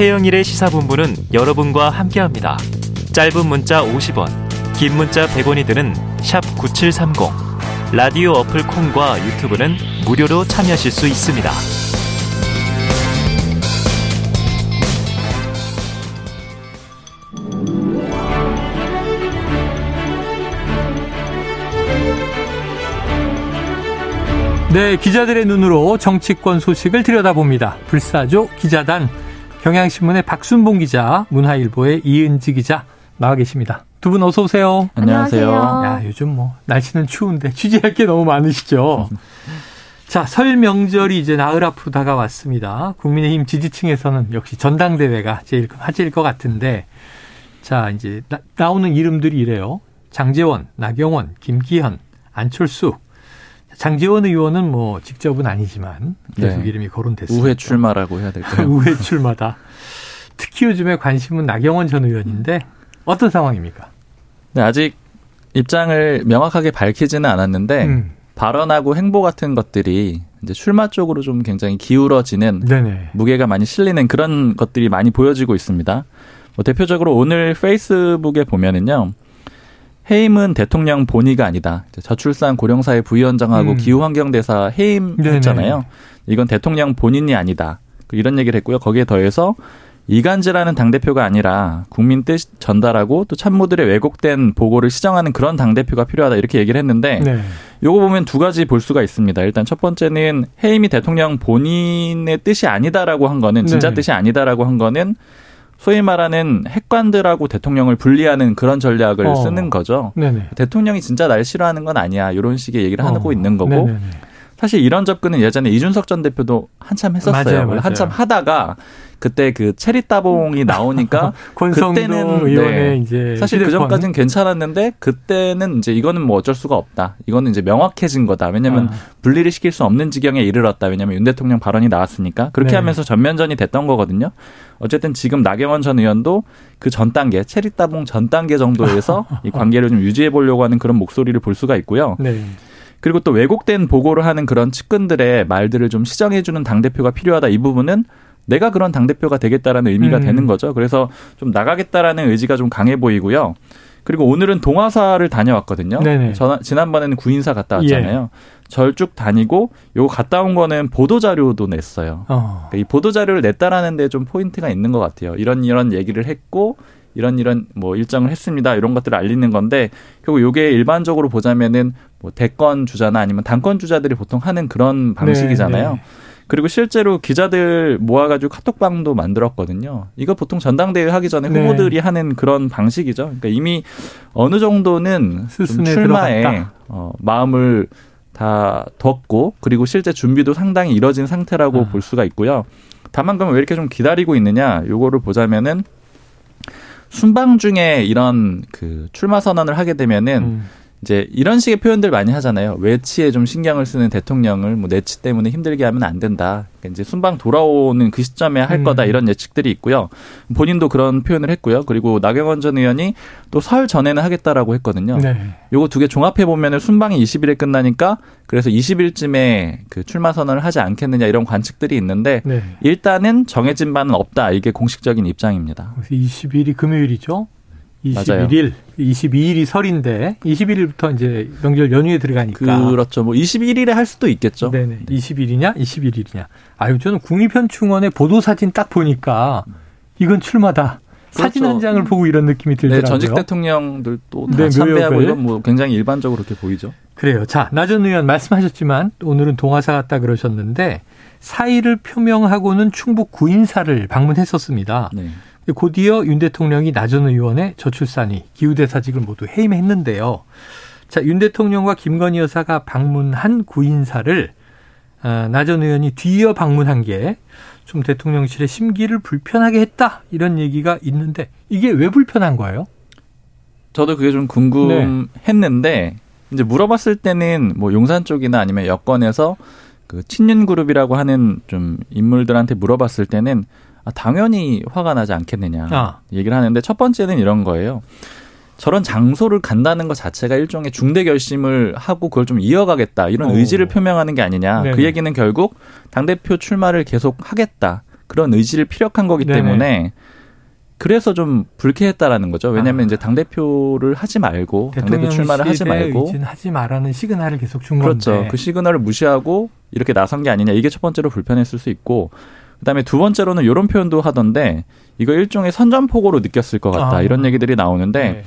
최영일의 시사본부는 여러분과 함께합니다. 짧은 문자 50원, 긴 문자 100원이 드는 9730. 라디오 어플 콩과 유튜브는 무료로 참여하실 수 있습니다. 네, 기자들의 눈으로 정치권 소식을 들여다봅니다. 불사조 기자단 경향신문의 박순봉 기자, 문화일보의 이은지 기자 나와 계십니다. 두 분 어서 오세요. 안녕하세요. 야, 요즘 뭐 날씨는 추운데 취재할 게 너무 많으시죠. 자, 설 명절이 이제 나흘 앞으로 다가왔습니다. 국민의힘 지지층에서는 역시 전당대회가 제일 화제일 것 같은데, 자, 이제 나, 오는 이름들이 이래요. 장재원, 나경원, 김기현, 안철수, 장재원 의원은 뭐 직접은 아니지만 계속 네. 이름이 거론됐습니다. 우회 출마라고 해야 될까요? 우회 출마다. 특히 요즘에 관심은 나경원 전 의원인데 어떤 상황입니까? 네, 아직 입장을 명확하게 밝히지는 않았는데 음. 발언하고 행보 같은 것들이 이제 출마 쪽으로 좀 굉장히 기울어지는 네네. 무게가 많이 실리는 그런 것들이 많이 보여지고 있습니다. 뭐 대표적으로 오늘 페이스북에 보면은요. 해임은 대통령 본의가 아니다. 저출산 고령사회 부위원장하고 음. 기후환경대사 해임했잖아요. 이건 대통령 본인이 아니다. 이런 얘기를 했고요. 거기에 더해서 이간질하는 당대표가 아니라 국민 뜻 전달하고 또 참모들의 왜곡된 보고를 시정하는 그런 당대표가 필요하다 이렇게 얘기를 했는데 네. 요거 보면 두 가지 볼 수가 있습니다. 일단 첫 번째는 해임이 대통령 본인의 뜻이 아니다라고 한 거는 진짜 네. 뜻이 아니다라고 한 거는 소위 말하는 핵관들하고 대통령을 분리하는 그런 전략을 어. 쓰는 거죠. 네네. 대통령이 진짜 날 싫어하는 건 아니야. 이런 식의 얘기를 하고 어. 있는 거고. 네네네. 사실 이런 접근은 예전에 이준석 전 대표도 한참 했었어요. 맞아요, 맞아요. 한참 하다가 그때 그 체리 따봉이 나오니까 그때는 네, 이제 사실 그 전까지는 괜찮았는데 그때는 이제 이거는 뭐 어쩔 수가 없다. 이거는 이제 명확해진 거다. 왜냐하면 아. 분리를 시킬 수 없는 지경에 이르렀다. 왜냐하면 윤 대통령 발언이 나왔으니까 그렇게 네. 하면서 전면전이 됐던 거거든요. 어쨌든 지금 나경원 전 의원도 그 전 단계 체리 따봉 전 단계 정도에서 이 관계를 좀 유지해 보려고 하는 그런 목소리를 볼 수가 있고요. 네. 그리고 또 왜곡된 보고를 하는 그런 측근들의 말들을 좀 시정해주는 당대표가 필요하다. 이 부분은 내가 그런 당대표가 되겠다라는 의미가 음. 되는 거죠. 그래서 좀 나가겠다라는 의지가 좀 강해 보이고요. 그리고 오늘은 동화사를 다녀왔거든요. 저, 지난번에는 구인사 갔다 왔잖아요. 예. 절쭉 다니고 요거 갔다 온 거는 보도 자료도 냈어요. 어. 그러니까 이 보도 자료를 냈다라는 데 좀 포인트가 있는 것 같아요. 이런 이런 얘기를 했고 이런 이런 뭐 일정을 했습니다. 이런 것들을 알리는 건데 결국 요게 일반적으로 보자면은 뭐 대권 주자나 아니면 당권 주자들이 보통 하는 그런 방식이잖아요. 네, 네. 그리고 실제로 기자들 모아가지고 카톡방도 만들었거든요. 이거 보통 전당대회 하기 전에 네. 후보들이 네. 하는 그런 방식이죠. 그러니까 이미 어느 정도는 출마에 어, 마음을 다 뒀고 그리고 실제 준비도 상당히 이뤄진 상태라고 아. 볼 수가 있고요. 다만 그럼 왜 이렇게 좀 기다리고 있느냐? 요거를 보자면은 순방 중에 이런 그 출마 선언을 하게 되면은 음. 이제 이런 식의 표현들 많이 하잖아요. 외치에 좀 신경을 쓰는 대통령을 뭐 내치 때문에 힘들게 하면 안 된다. 그러니까 이제 순방 돌아오는 그 시점에 할 음. 거다 이런 예측들이 있고요. 본인도 그런 표현을 했고요. 그리고 나경원 전 의원이 또 설 전에는 하겠다라고 했거든요. 네. 요거 두 개 종합해 보면은 순방이 20일에 끝나니까 그래서 20일쯤에 그 출마 선언을 하지 않겠느냐 이런 관측들이 있는데 네. 일단은 정해진 바는 없다. 이게 공식적인 입장입니다. 20일이 금요일이죠? 21일, 22일이 설인데 21일부터 이제 명절 연휴에 들어가니까 그렇죠. 뭐 21일에 할 수도 있겠죠. 네네. 네. 20일이냐, 21일이냐. 아유 저는 국립현충원의 보도 사진 딱 보니까 이건 출마다. 그렇죠. 사진 한 장을 보고 이런 느낌이 네, 들더라고요. 네, 전직 대통령들도 다 네, 참배하고 이건 뭐 굉장히 일반적으로 그렇게 보이죠. 그래요. 자, 나전 의원 말씀하셨지만 오늘은 동화사 갔다 그러셨는데 사의를 표명하고는 충북 구인사를 방문했었습니다. 네. 곧이어 윤 대통령이 나전 의원의 저출산이 기후대사직을 모두 해임했는데요. 자, 윤 대통령과 김건희 여사가 방문한 구인사를 아, 나전 의원이 뒤이어 방문한 게 좀 대통령실의 심기를 불편하게 했다 이런 얘기가 있는데 이게 왜 불편한 거예요? 저도 그게 좀 궁금했는데 네. 이제 물어봤을 때는 뭐 용산 쪽이나 아니면 여권에서 그 친윤 그룹이라고 하는 좀 인물들한테 물어봤을 때는 아, 당연히 화가 나지 않겠느냐 아. 얘기를 하는데 첫 번째는 이런 거예요. 저런 장소를 간다는 것 자체가 일종의 중대 결심을 하고 그걸 좀 이어가겠다 이런 오. 의지를 표명하는 게 아니냐. 그 네네. 그 얘기는 결국 당 대표 출마를 계속 하겠다. 그런 의지를 피력한 거기 때문에 네네. 그래서 좀 불쾌했다라는 거죠. 왜냐하면 아. 이제 당 대표를 하지 말고 당 대표 출마를 하지 말고 하지 말라는 시그널을 계속 준 그렇죠. 건데. 그 시그널을 무시하고 이렇게 나선 게 아니냐 이게 첫 번째로 불편했을 수 있고 그다음에 두 번째로는 이런 표현도 하던데 이거 일종의 선전포고로 느꼈을 것 같다 아. 이런 얘기들이 나오는데 네.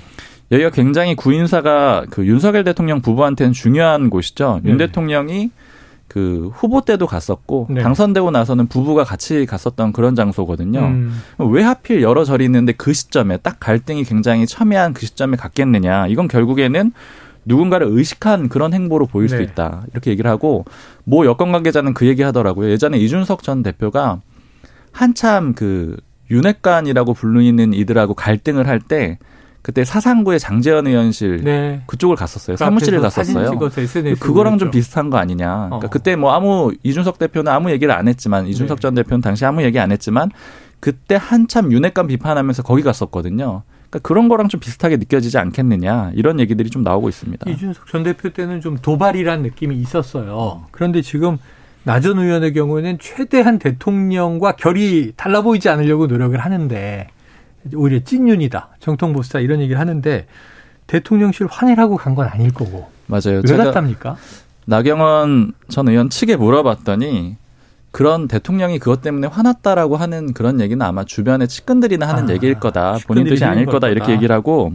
여기가 굉장히 구인사가 그 윤석열 대통령 부부한테는 중요한 곳이죠. 네. 윤 대통령이 그 후보 때도 갔었고 네. 당선되고 나서는 부부가 같이 갔었던 그런 장소거든요. 음. 왜 하필 여러 절이 있는데 그 시점에 딱 갈등이 굉장히 첨예한 그 시점에 갔겠느냐. 이건 결국에는 누군가를 의식한 그런 행보로 보일 네. 수 있다. 이렇게 얘기를 하고 모 여권 관계자는 그 얘기 하더라고요. 예전에 이준석 전 대표가 한참 그 윤핵관이라고 불리는 이들하고 갈등을 할 때 그때 사상구의 장재현 의원실 네. 그쪽을 갔었어요. 그 사무실을 갔었어요. 그거랑 좀 비슷한 거 아니냐. 그러니까 어. 그때 뭐 아무 이준석 대표는 아무 얘기를 안 했지만 이준석 네. 전 대표는 당시 아무 얘기 안 했지만 그때 한참 윤핵관 비판하면서 거기 갔었거든요. 그러니까 그런 거랑 좀 비슷하게 느껴지지 않겠느냐 이런 얘기들이 좀 나오고 있습니다. 이준석 전 대표 때는 좀 도발이란 느낌이 있었어요. 그런데 지금 나전 의원의 경우에는 최대한 대통령과 결이 달라 보이지 않으려고 노력을 하는데 오히려 찐윤이다. 정통보수다. 이런 얘기를 하는데 대통령실 환희라고 간 건 아닐 거고. 맞아요. 왜 갔답니까? 나경원 전 의원 측에 물어봤더니 그런 대통령이 그것 때문에 화났다라고 하는 그런 얘기는 아마 주변의 측근들이나 하는 아, 얘기일 거다. 본인 뜻이 아닐 거다. 이렇게 얘기를 하고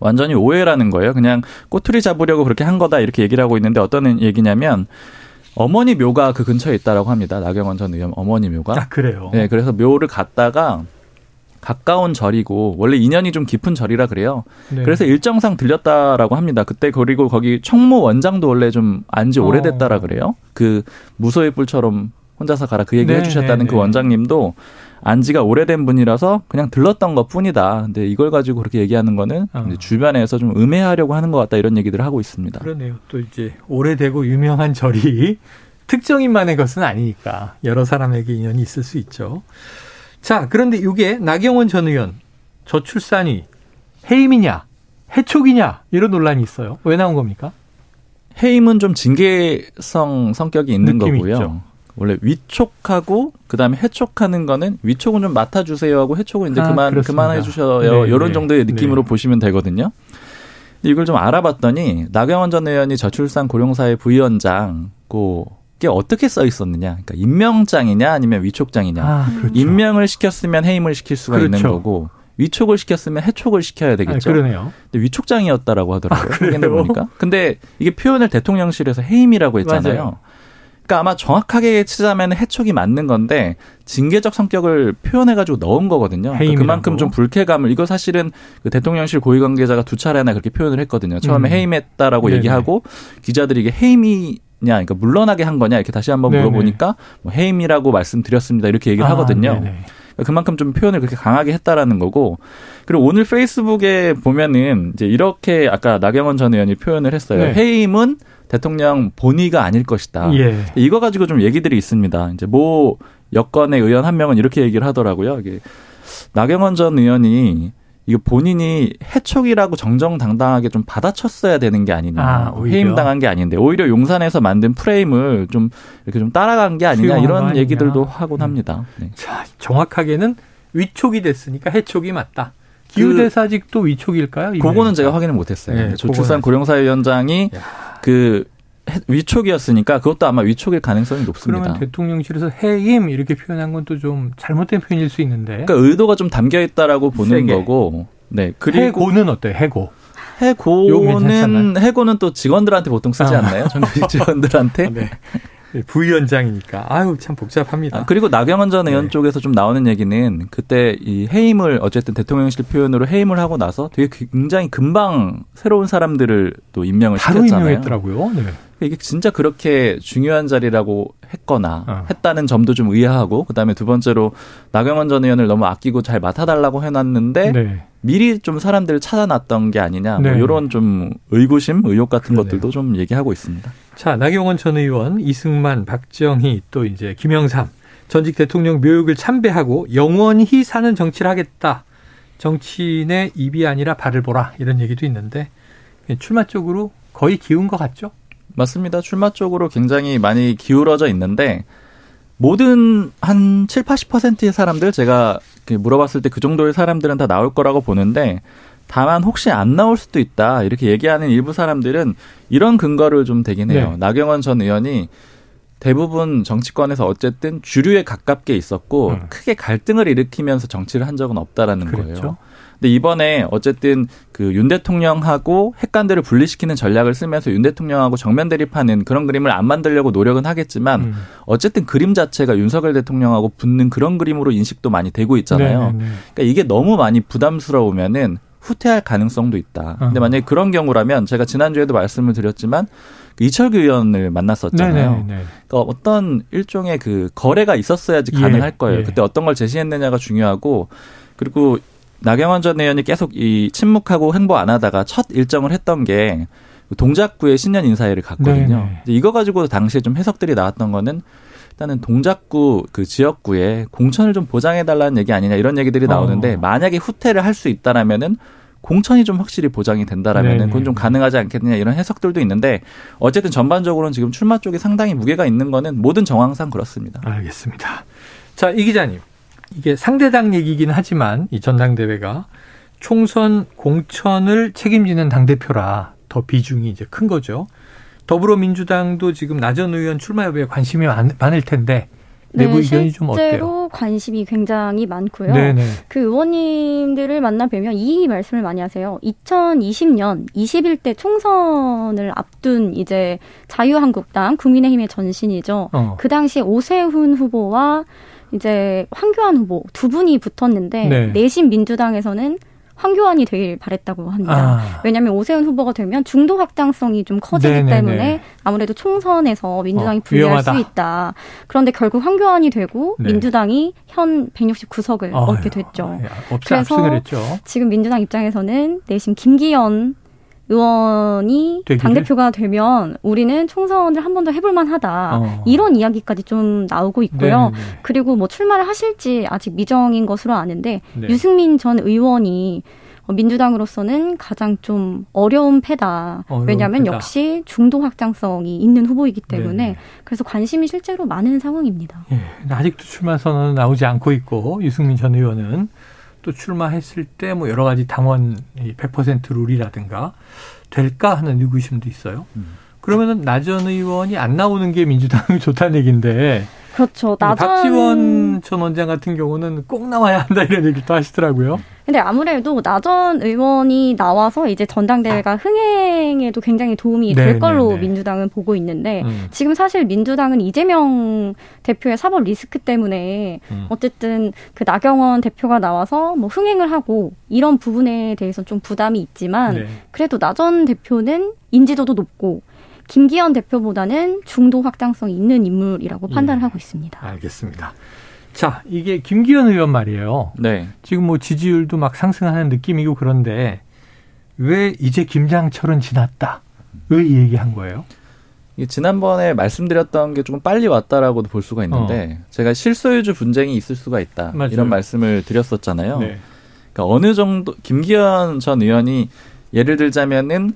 완전히 오해라는 거예요. 그냥 꼬투리 잡으려고 그렇게 한 거다. 이렇게 얘기를 하고 있는데 어떤 얘기냐면 어머니 묘가 그 근처에 있다라고 합니다. 나경원 전 의원 어머니 묘가. 아, 그래요? 네, 그래서 묘를 갔다가 가까운 절이고 원래 인연이 좀 깊은 절이라 그래요. 네. 그래서 일정상 들렸다라고 합니다. 그때 그리고 거기 청모 원장도 원래 좀 안지 어. 오래됐다라 그래요. 그 무소의 뿔처럼 혼자서 가라 그 얘기 네, 해주셨다는 네, 그 네. 원장님도 안지가 오래된 분이라서 그냥 들렀던 것 뿐이다. 근데 이걸 가지고 그렇게 얘기하는 거는 어. 주변에서 좀 음해하려고 하는 것 같다 이런 얘기들을 하고 있습니다. 그러네요. 또 이제 오래되고 유명한 절이 특정인만의 것은 아니니까 여러 사람에게 인연이 있을 수 있죠. 자, 그런데 이게 나경원 전 의원 저출산이 해임이냐, 해촉이냐 이런 논란이 있어요. 왜 나온 겁니까? 해임은 좀 징계성 성격이 있는 거고요. 있죠. 원래 위촉하고 그다음에 해촉하는 거는 위촉은 좀 맡아 주세요 하고 해촉은 이제 아, 그만 그렇습니다. 그만해 주셔요. 네, 이런 네. 정도의 느낌으로 네. 보시면 되거든요. 이걸 좀 알아봤더니 나경원 전 의원이 저출산 고령사회 부위원장고 게 어떻게 써 있었느냐. 그러니까 임명장이냐 아니면 위촉장이냐. 아, 그렇죠. 임명을 시켰으면 해임을 시킬 수가 그렇죠. 있는 거고 위촉을 시켰으면 해촉을 시켜야 되겠죠. 아, 그러네요. 근데 위촉장이었다라고 하더라고요. 아, 확인해 보니까. 근데 이게 표현을 대통령실에서 해임이라고 했잖아요. 맞아요. 그러니까 아마 정확하게 치자면 해촉이 맞는 건데 징계적 성격을 표현해가지고 넣은 거거든요. 그러니까 그만큼 좀 불쾌감을 이거 사실은 그 대통령실 고위 관계자가 두 차례나 그렇게 표현을 했거든요. 처음에 음. 해임했다라고 네네. 얘기하고 기자들이 이게 해임이 냐 그러니까 물러나게 한 거냐 이렇게 다시 한번 물어보니까 뭐 해임이라고 말씀드렸습니다 이렇게 얘기를 아, 하거든요. 네네. 그러니까 그만큼 좀 표현을 그렇게 강하게 했다라는 거고 그리고 오늘 페이스북에 보면은 이제 이렇게 아까 나경원 전 의원이 표현을 했어요. 네. 해임은 대통령 본의가 아닐 것이다. 예. 이거 가지고 좀 얘기들이 있습니다. 이제 뭐 여권의 의원 한 명은 이렇게 얘기를 하더라고요. 이게 나경원 전 의원이 이거 본인이 해촉이라고 정정당당하게 좀 받아쳤어야 되는 게 아니냐. 아, 해임당한 게 아닌데 오히려 용산에서 만든 프레임을 좀 이렇게 좀 따라간 게 아니냐 이런 아니냐. 얘기들도 하곤 음. 합니다. 네. 자, 정확하게는 위촉이 됐으니까 해촉이 맞다. 기후 대사직도 그, 위촉일까요? 그거는 제가 확인을 못했어요. 네, 조출산 고령사위원장이 그 위촉이었으니까 그것도 아마 위촉일 가능성이 높습니다. 그러면 대통령실에서 해임 이렇게 표현한 건 또 좀 잘못된 표현일 수 있는데. 그러니까 의도가 좀 담겨 있다라고 보는 세게. 거고. 네. 그리고 해고는 어때요? 해고. 해고는 해고는 또 직원들한테 보통 쓰지 아. 않나요? 정규직 직원들한테. 네. 부위원장이니까 아유 참 복잡합니다. 아, 그리고 나경원 전 의원 네. 쪽에서 좀 나오는 얘기는 그때 이 해임을 어쨌든 대통령실 표현으로 해임을 하고 나서 되게 굉장히 금방 새로운 사람들을 또 임명을 시켰잖아요. 임명했더라고요. 네. 이게 진짜 그렇게 중요한 자리라고 했거나 어. 했다는 점도 좀 의아하고 그다음에 두 번째로 나경원 전 의원을 너무 아끼고 잘 맡아달라고 해놨는데 네. 미리 좀 사람들을 찾아놨던 게 아니냐 뭐 네. 뭐 이런 좀 의구심 의혹 같은 그러네요. 것들도 좀 얘기하고 있습니다. 자 나경원 전 의원 이승만 박정희 또 이제 김영삼 전직 대통령 묘역을 참배하고 영원히 사는 정치를 하겠다. 정치인의 입이 아니라 발을 보라 이런 얘기도 있는데 출마 쪽으로 거의 기운 것 같죠? 맞습니다. 출마 쪽으로 굉장히 많이 기울어져 있는데 모든 한 7, 80%의 사람들 제가 물어봤을 때 그 정도의 사람들은 다 나올 거라고 보는데 다만 혹시 안 나올 수도 있다 이렇게 얘기하는 일부 사람들은 이런 근거를 좀 대긴 해요. 네. 나경원 전 의원이 대부분 정치권에서 어쨌든 주류에 가깝게 있었고 음. 크게 갈등을 일으키면서 정치를 한 적은 없다라는 그렇죠. 거예요. 근데 이번에 어쨌든 그 윤 대통령하고 핵관들을 분리시키는 전략을 쓰면서 윤 대통령하고 정면 대립하는 그런 그림을 안 만들려고 노력은 하겠지만 음. 어쨌든 그림 자체가 윤석열 대통령하고 붙는 그런 그림으로 인식도 많이 되고 있잖아요. 네네네. 네, 네. 그러니까 이게 너무 많이 부담스러우면은 후퇴할 가능성도 있다. 근데 어. 만약에 그런 경우라면 제가 지난주에도 말씀을 드렸지만 그 이철규 의원을 만났었잖아요. 네네, 네. 그러니까 어떤 일종의 그 거래가 있었어야지 예, 가능할 예, 거예요. 예. 그때 어떤 걸 제시했느냐가 중요하고 그리고 나경원 전 의원이 계속 이 침묵하고 행보 안 하다가 첫 일정을 했던 게 동작구의 신년 인사회를 갔거든요. 이거 가지고 당시에 좀 해석들이 나왔던 거는 일단은 동작구 그 지역구에 공천을 좀 보장해 달라는 얘기 아니냐 이런 얘기들이 나오는데 어. 만약에 후퇴를 할 수 있다라면은 공천이 좀 확실히 보장이 된다라면 그건 좀 가능하지 않겠느냐 이런 해석들도 있는데 어쨌든 전반적으로는 지금 출마 쪽에 상당히 무게가 있는 거는 모든 정황상 그렇습니다. 알겠습니다. 자, 이 기자님. 이게 상대당 얘기긴 하지만 이 전당대회가 총선 공천을 책임지는 당대표라 더 비중이 이제 큰 거죠. 더불어민주당도 지금 나전 의원 출마 여부에 관심이 많 을 텐데 내부 네, 의견이 좀 어때요? 실제로 관심이 굉장히 많고요. 네네. 그 의원님들을 만나 뵈면 이 말씀을 많이 하세요. 2020년 21대 총선을 앞둔 이제 자유한국당 국민의힘의 전신이죠. 어. 그 당시 오세훈 후보와 이제 황교안 후보 두 분이 붙었는데 네. 내신 민주당에서는 황교안이 되길 바랬다고 합니다. 아. 왜냐하면 오세훈 후보가 되면 중도 확장성이 좀 커지기 네네네. 때문에 아무래도 총선에서 민주당이 어, 불리할 위험하다. 수 있다. 그런데 결국 황교안이 되고 네. 민주당이 현 169석을 어, 얻게 됐죠. 야, 그래서 지금 민주당 입장에서는 내심 김기현 의원이 당대표가 되면 우리는 총선을 한 번 더 해볼 만 하다. 어. 이런 이야기까지 좀 나오고 있고요. 네네. 그리고 뭐 출마를 하실지 아직 미정인 것으로 아는데 네. 유승민 전 의원이 민주당으로서는 가장 좀 어려운 패다. 어려운 왜냐하면 패다. 역시 중도 확장성이 있는 후보이기 때문에 네 그래서 관심이 실제로 많은 상황입니다. 예, 아직도 출마 선언은 나오지 않고 있고 유승민 전 의원은 또 출마했을 때 뭐 여러 가지 당원 100% 룰이라든가 될까 하는 의구심도 있어요. 음. 그러면은 나전 의원이 안 나오는 게 민주당이 좋다는 얘기인데 그렇죠. 나전 박지원 전 원장 같은 경우는 꼭 나와야 한다 이런 얘기도 하시더라고요. 근데 아무래도 나전 의원이 나와서 이제 전당대회가 흥행에도 굉장히 도움이 될 네, 네 걸로 네. 민주당은 보고 있는데 음. 지금 사실 민주당은 이재명 대표의 사법 리스크 때문에 음. 어쨌든 그 나경원 대표가 나와서 뭐 흥행을 하고 이런 부분에 대해서 좀 부담이 있지만 네. 그래도 나전 대표는 인지도도 높고 김기현 대표보다는 중도 확장성이 있는 인물이라고 예. 판단을 하고 있습니다. 알겠습니다. 자, 이게 김기현 의원 말이에요. 네. 지금 뭐 지지율도 막 상승하는 느낌이고 그런데 왜 이제 김장철은 지났다? 왜 얘기한 거예요? 지난번에 말씀드렸던 게 조금 빨리 왔다라고도 볼 수가 있는데 어. 제가 실소유주 분쟁이 있을 수가 있다 맞아요. 이런 말씀을 드렸었잖아요. 네. 그러니까 어느 정도 김기현 전 의원이 예를 들자면은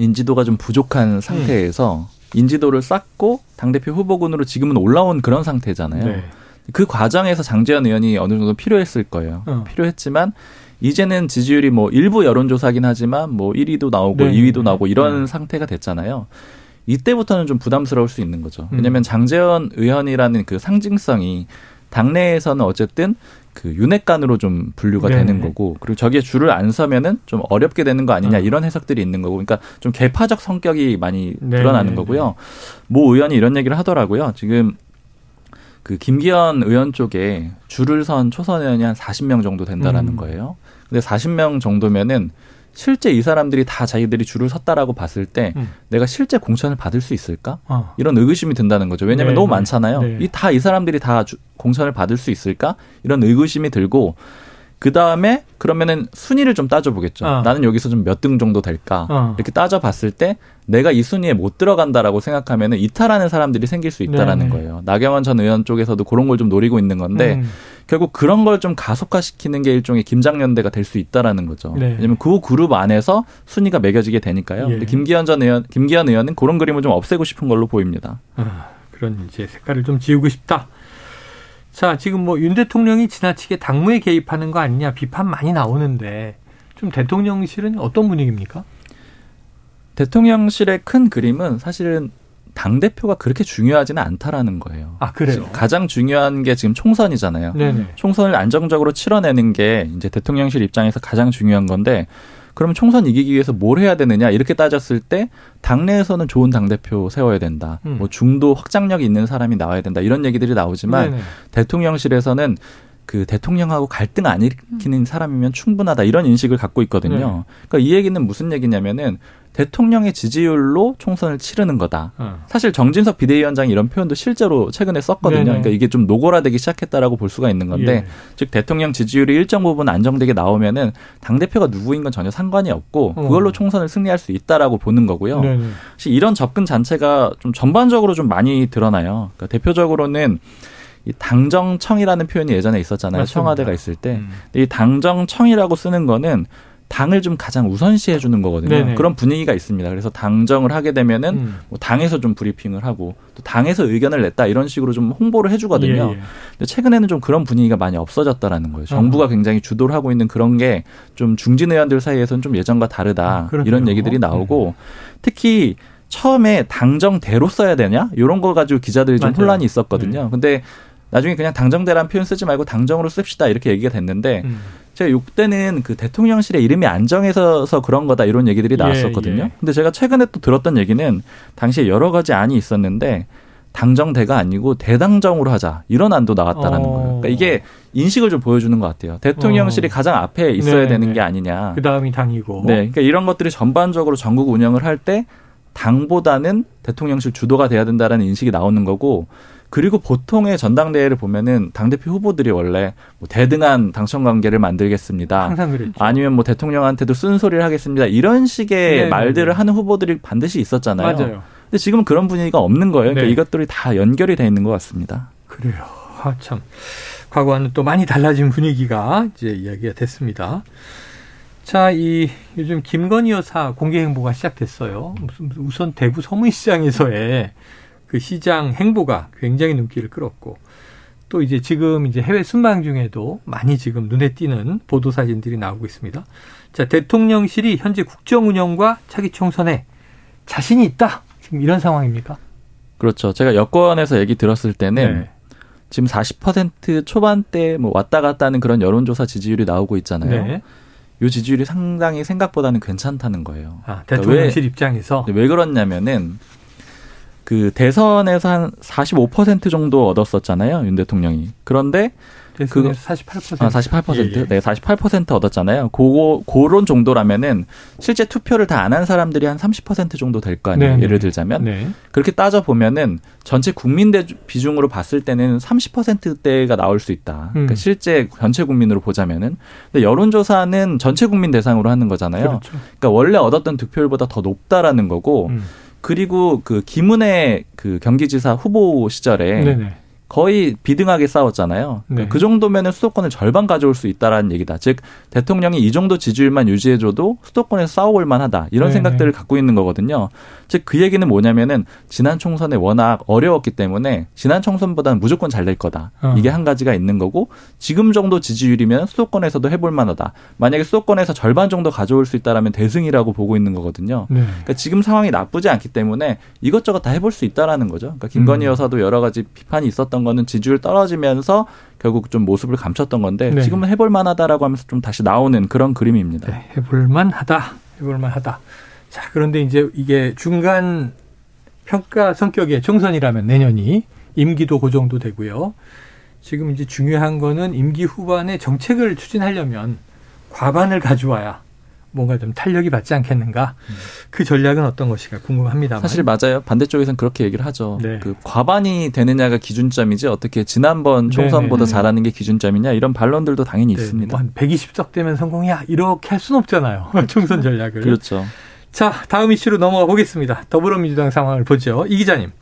인지도가 좀 부족한 상태에서 음. 인지도를 쌓고 당대표 후보군으로 지금은 올라온 그런 상태잖아요. 네. 그 과정에서 장재현 의원이 어느 정도 필요했을 거예요. 어. 필요했지만 이제는 지지율이 뭐 일부 여론조사긴 하지만 뭐 1위도 나오고 네. 2위도 나오고 이런 네. 상태가 됐잖아요. 이때부터는 좀 부담스러울 수 있는 거죠. 왜냐하면 음. 장재현 의원이라는 그 상징성이 당내에서는 어쨌든 그 윤핵관으로 좀 분류가 네. 되는 거고 그리고 저기에 줄을 안 서면은 좀 어렵게 되는 거 아니냐 어. 이런 해석들이 있는 거고 그러니까 좀 개파적 성격이 많이 네. 드러나는 네, 거고요. 모 의원이 이런 얘기를 하더라고요. 지금 그 김기현 의원 쪽에 줄을 선 초선 의원이 한 40명 정도 된다라는 음. 거예요. 근데 40명 정도면은 실제 이 사람들이 다 자기들이 줄을 섰다라고 봤을 때 음. 내가 실제 공천을 받을 수 있을까? 어. 이런 의구심이 든다는 거죠. 왜냐하면 네, 너무 네. 많잖아요. 네. 이다 이 사람들이 다 주, 공천을 받을 수 있을까? 이런 의구심이 들고 그 다음에 그러면은 순위를 좀 따져보겠죠. 어. 나는 여기서 좀 몇 등 정도 될까? 어. 이렇게 따져봤을 때 내가 이 순위에 못 들어간다라고 생각하면은 이탈하는 사람들이 생길 수 있다라는 네네. 거예요. 나경원 전 의원 쪽에서도 그런 걸 좀 노리고 있는 건데 음. 결국 그런 걸 좀 가속화시키는 게 일종의 김장연대가 될 수 있다라는 거죠. 네. 왜냐면 그 그룹 안에서 순위가 매겨지게 되니까요. 예. 근데 김기현 전 의원, 김기현 의원은 그런 그림을 좀 없애고 싶은 걸로 보입니다. 아, 그런 이제 색깔을 좀 지우고 싶다. 자, 지금 뭐 윤 대통령이 지나치게 당무에 개입하는 거 아니냐 비판 많이 나오는데 좀 대통령실은 어떤 분위기입니까? 대통령실의 큰 그림은 사실은 당 대표가 그렇게 중요하지는 않다라는 거예요. 아 그래요? 가장 중요한 게 지금 총선이잖아요. 네네. 총선을 안정적으로 치러내는 게 이제 대통령실 입장에서 가장 중요한 건데 그러면 총선 이기기 위해서 뭘 해야 되느냐 이렇게 따졌을 때 당내에서는 좋은 당 대표 세워야 된다. 음. 뭐 중도 확장력 있는 사람이 나와야 된다. 이런 얘기들이 나오지만 네네. 대통령실에서는 그 대통령하고 갈등 안 일으키는 사람이면 충분하다 이런 인식을 갖고 있거든요. 네. 그러니까 이 얘기는 무슨 얘기냐면은 대통령의 지지율로 총선을 치르는 거다. 어. 사실 정진석 비대위원장이 이런 표현도 실제로 최근에 썼거든요. 네네. 그러니까 이게 좀 노골화되기 시작했다라고 볼 수가 있는 건데, 예. 즉 대통령 지지율이 일정 부분 안정되게 나오면은 당 대표가 누구인 건 전혀 상관이 없고 어. 그걸로 총선을 승리할 수 있다라고 보는 거고요. 네네. 사실 이런 접근 자체가 좀 전반적으로 좀 많이 드러나요. 그러니까 대표적으로는 이 당정청이라는 표현이 예전에 있었잖아요. 맞습니다. 청와대가 있을 때. 음. 이 당정청이라고 쓰는 거는 당을 좀 가장 우선시해 주는 거거든요. 네네. 그런 분위기가 있습니다. 그래서 당정을 하게 되면은 음. 뭐 당에서 좀 브리핑을 하고 또 당에서 의견을 냈다 이런 식으로 좀 홍보를 해주거든요. 예, 예. 근데 최근에는 좀 그런 분위기가 많이 없어졌다라는 거예요. 정부가 어. 굉장히 주도를 하고 있는 그런 게 좀 중진 의원들 사이에서는 좀 예전과 다르다 아, 이런 얘기들이 나오고 음. 특히 처음에 당정대로 써야 되냐 이런 거 가지고 기자들이 좀 맞아요. 혼란이 있었거든요. 네. 근데 나중에 그냥 당정대란 표현 쓰지 말고 당정으로 씁시다 이렇게 얘기가 됐는데 음. 제가 요때는 그 대통령실의 이름이 안 정해서 그런 거다 이런 얘기들이 예, 나왔었거든요. 예, 예. 근데 제가 최근에 또 들었던 얘기는 당시에 여러 가지 안이 있었는데 당정대가 아니고 대당정으로 하자 이런 안도 나왔다라는 어. 거예요. 그러니까 이게 인식을 좀 보여주는 것 같아요. 대통령실이 어. 가장 앞에 있어야 네네. 되는 네. 게 아니냐. 그 다음이 당이고. 네, 그러니까 이런 것들이 전반적으로 전국 운영을 할 때 당보다는 대통령실 주도가 돼야 된다라는 인식이 나오는 거고 그리고 보통의 전당대회를 보면은 당대표 후보들이 원래 뭐 대등한 당청 관계를 만들겠습니다. 항상 그랬죠. 아니면 뭐 대통령한테도 쓴소리를 하겠습니다. 이런 식의 네, 네 말들을 네. 하는 후보들이 반드시 있었잖아요. 맞아요. 근데 지금은 그런 분위기가 없는 거예요. 그러니까 네. 이것들이 다 연결이 돼 있는 것 같습니다. 그래요. 아, 참. 과거와는 또 많이 달라진 분위기가 이제 이야기가 됐습니다. 자, 이 요즘 김건희 여사 공개 행보가 시작됐어요. 우선 대구 서문시장에서의 그 시장 행보가 굉장히 눈길을 끌었고 또 이제 지금 이제 해외 순방 중에도 많이 지금 눈에 띄는 보도 사진들이 나오고 있습니다. 자, 대통령실이 현재 국정 운영과 차기 총선에 자신이 있다. 지금 이런 상황입니까? 그렇죠. 제가 여권에서 얘기 들었을 때는 네. 지금 40% 초반대 뭐 왔다 갔다 하는 그런 여론조사 지지율이 나오고 있잖아요. 네. 이 지지율이 상당히 생각보다는 괜찮다는 거예요. 아, 대통령실 그러니까 왜, 입장에서 왜 그렇냐면은 그 대선에서 한 45% 정도 얻었었잖아요. 윤 대통령이. 그런데 그 48%. 아, 48%. 예, 예. 네, 48% 얻었잖아요. 고거 고런 정도라면은 실제 투표를 다 안 한 사람들이 한 30% 정도 될 거 아니에요. 네, 네 예를 들자면. 네. 그렇게 따져 보면은 전체 국민 대 비중으로 봤을 때는 30%대가 나올 수 있다. 그러니까 음. 그러니까 실제 전체 국민으로 보자면은 근데 여론 조사는 전체 국민 대상으로 하는 거잖아요. 그렇죠. 그러니까 원래 얻었던 득표율보다 더 높다라는 거고 음. 그리고 그 김은혜 그 경기지사 후보 시절에 네네. 거의 비등하게 싸웠잖아요. 네. 그 정도면은 수도권을 절반 가져올 수 있다라는 얘기다. 즉 대통령이 이 정도 지지율만 유지해줘도 수도권에서 싸워볼 만하다 이런 네. 생각들을 갖고 있는 거거든요. 즉 그 얘기는 뭐냐면은 지난 총선에 워낙 어려웠기 때문에 지난 총선보다는 무조건 잘 될 거다. 어. 이게 한 가지가 있는 거고 지금 정도 지지율이면 수도권에서도 해볼 만하다. 만약에 수도권에서 절반 정도 가져올 수 있다라면 대승이라고 보고 있는 거거든요. 네. 그러니까 지금 상황이 나쁘지 않기 때문에 이것저것 다 해볼 수 있다라는 거죠. 그러니까 김건희 음. 여사도 여러 가지 비판이 있었던 거는 지지율 떨어지면서 결국 좀 모습을 감췄던 건데 네. 지금은 해볼 만하다라고 하면서 좀 다시 나오는 그런 그림입니다. 네, 해볼 만하다. 해볼 만하다. 자, 그런데 이제 이게 중간 평가 성격의 총선이라면 내년이 임기도 고정도 그 되고요. 지금 이제 중요한 거는 임기 후반에 정책을 추진하려면 과반을 가져와야 뭔가 좀 탄력이 받지 않겠는가. 음. 그 전략은 어떤 것인가 궁금합니다. 사실 맞아요. 반대쪽에서는 그렇게 얘기를 하죠. 네. 그 과반이 되느냐가 기준점이지 어떻게 지난번 총선보다 네 잘하는 게 기준점이냐 이런 반론들도 당연히 네. 있습니다. 뭐 한 120석 되면 성공이야 이렇게 할 수는 없잖아요. 총선 전략을. 그렇죠. 자 다음 이슈로 넘어가 보겠습니다. 더불어민주당 상황을 보죠. 이 기자님.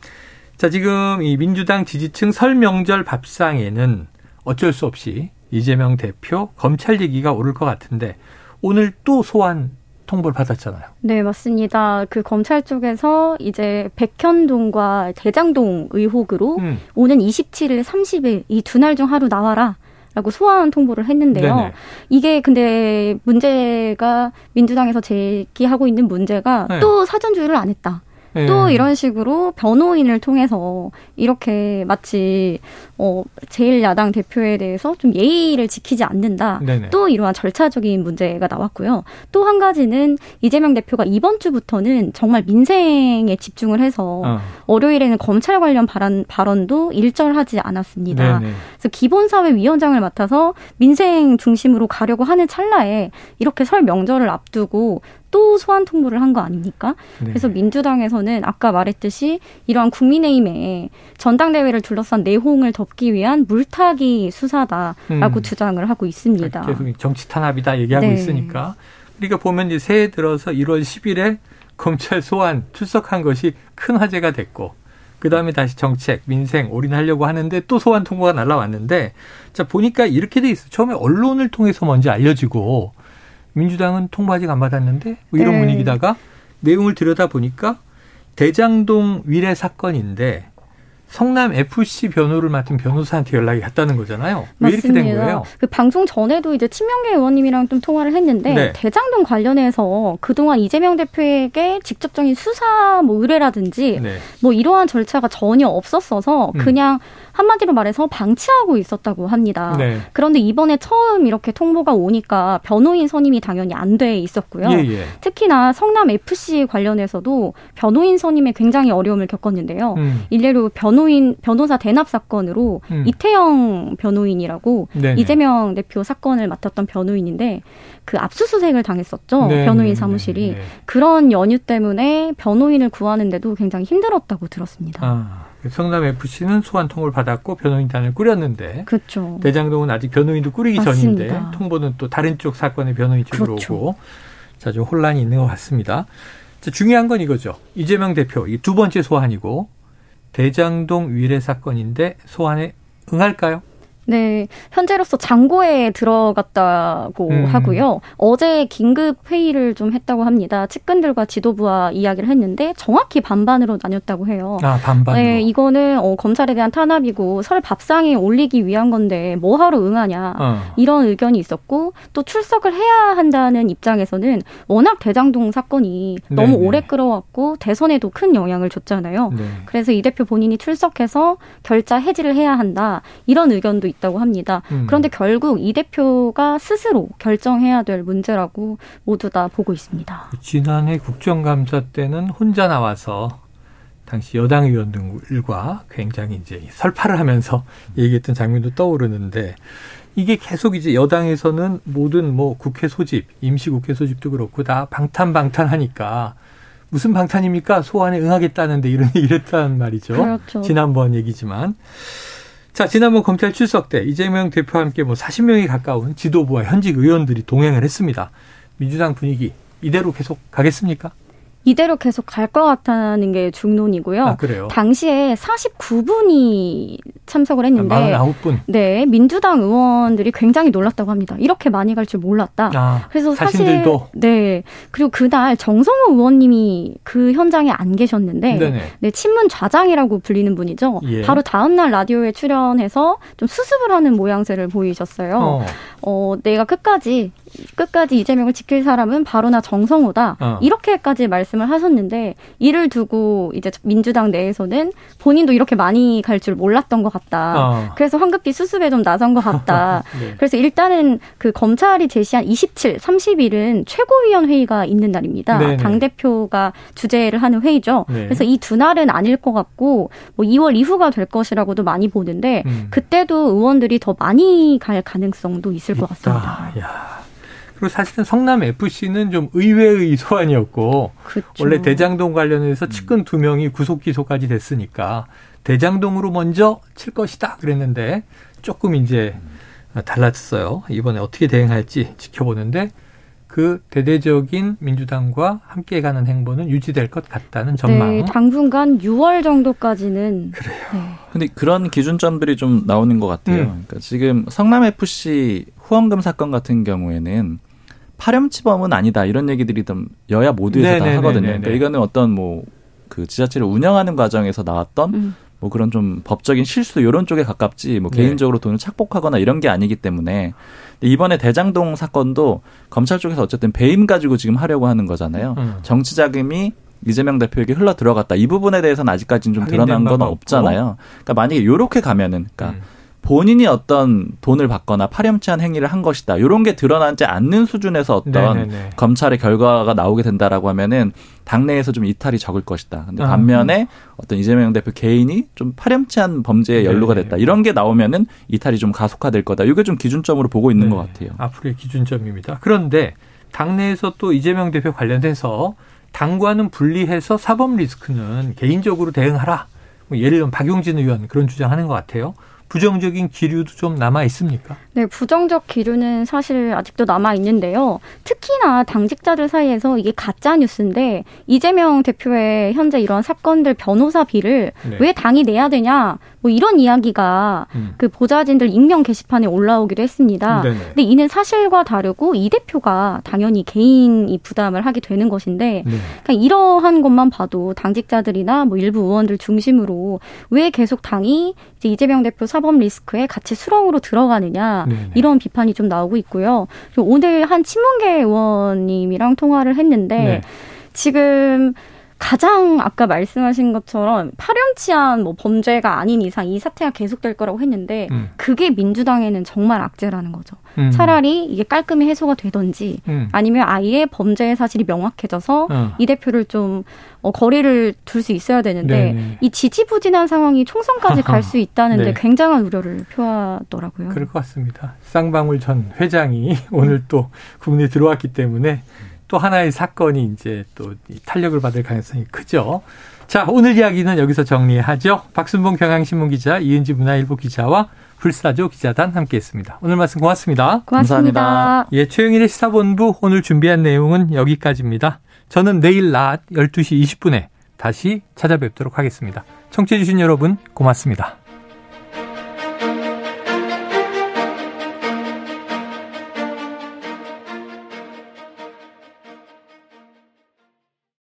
자 지금 이 민주당 지지층 설명절 밥상에는 어쩔 수 없이 이재명 대표 검찰 얘기가 오를 것 같은데 오늘 또 소환 통보를 받았잖아요. 네, 맞습니다. 그 검찰 쪽에서 이제 백현동과 대장동 의혹으로 음. 오는 27일, 30일 이 두 날 중 하루 나와라. 라고 소환 통보를 했는데요. 네네. 이게 근데 문제가 민주당에서 제기하고 있는 문제가 네. 또 사전 조율을 안 했다. 네. 또 이런 식으로 변호인을 통해서 이렇게 마치 어 제일 야당 대표에 대해서 좀 예의를 지키지 않는다. 네네. 또 이러한 절차적인 문제가 나왔고요. 또 한 가지는 이재명 대표가 이번 주부터는 정말 민생에 집중을 해서 어. 월요일에는 검찰 관련 발언 발언도 일절하지 않았습니다. 네네. 그래서 기본사회위원장을 맡아서 민생 중심으로 가려고 하는 찰나에 이렇게 설 명절을 앞두고 또 소환 통보를 한 거 아닙니까? 네. 그래서 민주당에서는 아까 말했듯이 이러한 국민의힘의 전당대회를 둘러싼 내홍을 덮기 위한 물타기 수사다라고 음. 주장을 하고 있습니다. 계속 정치 탄압이다 얘기하고 네. 있으니까. 그러니까 보면 이제 새해 들어서 1월 10일에 검찰 소환 출석한 것이 큰 화제가 됐고 그 다음에 다시 정책, 민생 올인하려고 하는데 또 소환 통보가 날라왔는데 자 보니까 이렇게 돼 있어. 처음에 언론을 통해서 먼저 알려지고 민주당은 통보 아직 안 받았는데 뭐 이런 네. 분위기다가 내용을 들여다 보니까 대장동 위례 사건인데 성남 FC 변호를 맡은 변호사한테 연락이 갔다는 거잖아요. 왜 맞습니다. 이렇게 된 거예요? 그 방송 전에도 이제 친명계 의원님이랑 좀 통화를 했는데 네. 대장동 관련해서 그동안 이재명 대표에게 직접적인 수사 뭐 의뢰라든지 네. 뭐 이러한 절차가 전혀 없었어서 음. 그냥 음. 한마디로 말해서 방치하고 있었다고 합니다. 네. 그런데 이번에 처음 이렇게 통보가 오니까 변호인 선임이 당연히 안 돼 있었고요. 예, 예. 특히나 성남 FC 관련해서도 변호인 선임에 굉장히 어려움을 겪었는데요. 음. 일례로 변호 인 변호사 대납 사건으로 음. 이태영 변호인이라고 네네. 이재명 대표 사건을 맡았던 변호인인데 그 압수수색을 당했었죠. 네 변호인 사무실이 네 그런 연유 때문에 변호인을 구하는데도 굉장히 힘들었다고 들었습니다. 아. 성남 FC는 소환 통보를 받았고 변호인단을 꾸렸는데 그렇죠. 대장동은 아직 변호인도 꾸리기 맞습니다. 전인데 통보는 또 다른 쪽 사건의 변호인 쪽으로 그렇죠. 오고 자 좀 혼란이 있는 것 같습니다. 자, 중요한 건 이거죠. 이재명 대표 이 두 번째 소환이고 대장동 위례 사건인데 소환에 응할까요? 네, 현재로서 장고에 들어갔다고 음. 하고요. 어제 긴급 회의를 좀 했다고 합니다. 측근들과 지도부와 이야기를 했는데 정확히 반반으로 나뉘었다고 해요. 아, 반반. 네, 이거는 어, 검찰에 대한 탄압이고 설 밥상에 올리기 위한 건데 뭐하러 응하냐 어. 이런 의견이 있었고 또 출석을 해야 한다는 입장에서는 워낙 대장동 사건이 네 너무 오래 끌어왔고 대선에도 큰 영향을 줬잖아요. 네. 그래서 이 대표 본인이 출석해서 결자 해지를 해야 한다 이런 의견도 있. 있다고 합니다. 음. 그런데 결국 이 대표가 스스로 결정해야 될 문제라고 모두 다 보고 있습니다. 지난해 국정감사 때는 혼자 나와서 당시 여당 의원들과 굉장히 이제 설파를 하면서 얘기했던 장면도 떠오르는데 이게 계속 이제 여당에서는 모든 뭐 국회 소집, 임시 국회 소집도 그렇고 다 방탄방탄 하니까 무슨 방탄입니까? 소환에 응하겠다는데 이런 얘기를 했단 말이죠. 그렇죠. 지난번 얘기지만. 자, 지난번 검찰 출석 때 이재명 대표와 함께 뭐 40명이 가까운 지도부와 현직 의원들이 동행을 했습니다. 민주당 분위기 이대로 계속 가겠습니까? 이대로 계속 갈 것 같다는 게 중론이고요. 아, 그래요? 당시에 49분이 참석을 했는데 49분. 네, 민주당 의원들이 굉장히 놀랐다고 합니다. 이렇게 많이 갈 줄 몰랐다. 아, 그래서 사실 자신들도. 네. 그리고 그날 정성호 의원님이 그 현장에 안 계셨는데 네네. 네, 친문 좌장이라고 불리는 분이죠. 예. 바로 다음 날 라디오에 출연해서 좀 수습을 하는 모양새를 보이셨어요. 어. 어, 내가 끝까지 끝까지 이재명을 지킬 사람은 바로나 정성호다. 어. 이렇게까지 말씀을 하셨는데 이를 두고 이제 민주당 내에서는 본인도 이렇게 많이 갈 줄 몰랐던 것 같다. 어. 그래서 황급히 수습에 좀 나선 것 같다. 네. 그래서 일단은 그 검찰이 제시한 27, 30일은 최고위원 회의가 있는 날입니다. 당 대표가 주재를 하는 회의죠. 네. 그래서 이 두 날은 아닐 것 같고 뭐 2월 이후가 될 것이라고도 많이 보는데 음. 그때도 의원들이 더 많이 갈 가능성도 있을 있다. 것 같습니다. 야. 그리고 사실은 성남 FC는 좀 의외의 소환이었고 그렇죠. 원래 대장동 관련해서 음. 측근 두 명이 구속 기소까지 됐으니까 대장동으로 먼저 칠 것이다 그랬는데 조금 이제 달라졌어요. 이번에 어떻게 대응할지 지켜보는데 그 대대적인 민주당과 함께 가는 행보는 유지될 것 같다는 전망. 네, 당분간 6월 정도까지는. 그래요. 네. 근데 그런 기준점들이 좀 나오는 것 같아요. 음. 그러니까 지금 성남 FC 후원금 사건 같은 경우에는 파렴치범은 아니다 이런 얘기들이 좀 여야 모두에서 네다 하거든요. 그러니까 이거는 어떤 뭐 그 지자체를 운영하는 과정에서 나왔던 음. 뭐 그런 좀 법적인 실수 이런 쪽에 가깝지 뭐 네. 개인적으로 돈을 착복하거나 이런 게 아니기 때문에 이번에 대장동 사건도 검찰 쪽에서 어쨌든 배임 가지고 지금 하려고 하는 거잖아요. 음. 정치 자금이 이재명 대표에게 흘러 들어갔다. 이 부분에 대해서는 아직까지는 좀 드러난 건 없잖아요. 그러니까 만약에 요렇게 가면은 그러니까 음. 본인이 어떤 돈을 받거나 파렴치한 행위를 한 것이다. 이런 게 드러나지 않는 수준에서 어떤 네네네. 검찰의 결과가 나오게 된다라고 하면은 당내에서 좀 이탈이 적을 것이다. 근데 아, 반면에 아, 어떤 이재명 대표 개인이 좀 파렴치한 범죄에 연루가 됐다. 이런 게 나오면은 이탈이 좀 가속화될 거다. 이게 좀 기준점으로 보고 있는 네. 것 같아요. 앞으로의 기준점입니다. 그런데 당내에서 또 이재명 대표 관련해서 당과는 분리해서 사법 리스크는 개인적으로 대응하라. 뭐 예를 들면 박용진 의원 그런 주장하는 것 같아요. 부정적인 기류도 좀 남아 있습니까? 네, 부정적 기류는 사실 아직도 남아 있는데요. 특히나 당직자들 사이에서 이게 가짜 뉴스인데 이재명 대표의 현재 이런 사건들 변호사비를 네. 왜 당이 내야 되냐? 뭐 이런 이야기가 음. 그 보좌진들 익명 게시판에 올라오기도 했습니다. 네네. 근데 이는 사실과 다르고 이 대표가 당연히 개인이 부담을 하게 되는 것인데 네. 그냥 이러한 것만 봐도 당직자들이나 뭐 일부 의원들 중심으로 왜 계속 당이 이제 이재명 대표 사법 리스크에 같이 수렁으로 들어가느냐 네네. 이런 비판이 좀 나오고 있고요. 오늘 한 친문계 의원님이랑 통화를 했는데 네. 지금 가장 아까 말씀하신 것처럼 파렴치한 뭐 범죄가 아닌 이상 이 사태가 계속될 거라고 했는데 음. 그게 민주당에는 정말 악재라는 거죠. 음. 차라리 이게 깔끔히 해소가 되던지 음. 아니면 아예 범죄의 사실이 명확해져서 어. 이 대표를 좀 어, 거리를 둘 수 있어야 되는데 네네. 이 지지부진한 상황이 총선까지 갈 수 있다는데 네. 굉장한 우려를 표하더라고요. 그럴 것 같습니다. 쌍방울 전 회장이 오늘 또 국내에 들어왔기 때문에 또 하나의 사건이 이제 또 탄력을 받을 가능성이 크죠. 자, 오늘 이야기는 여기서 정리하죠. 박순봉 경향신문 기자, 이은지 문화일보 기자와 불사조 기자단 함께했습니다. 오늘 말씀 고맙습니다. 고맙습니다. 감사합니다. 예, 최영일의 시사본부 오늘 준비한 내용은 여기까지입니다. 저는 내일 낮 12시 20분에 다시 찾아뵙도록 하겠습니다. 청취해주신 여러분 고맙습니다.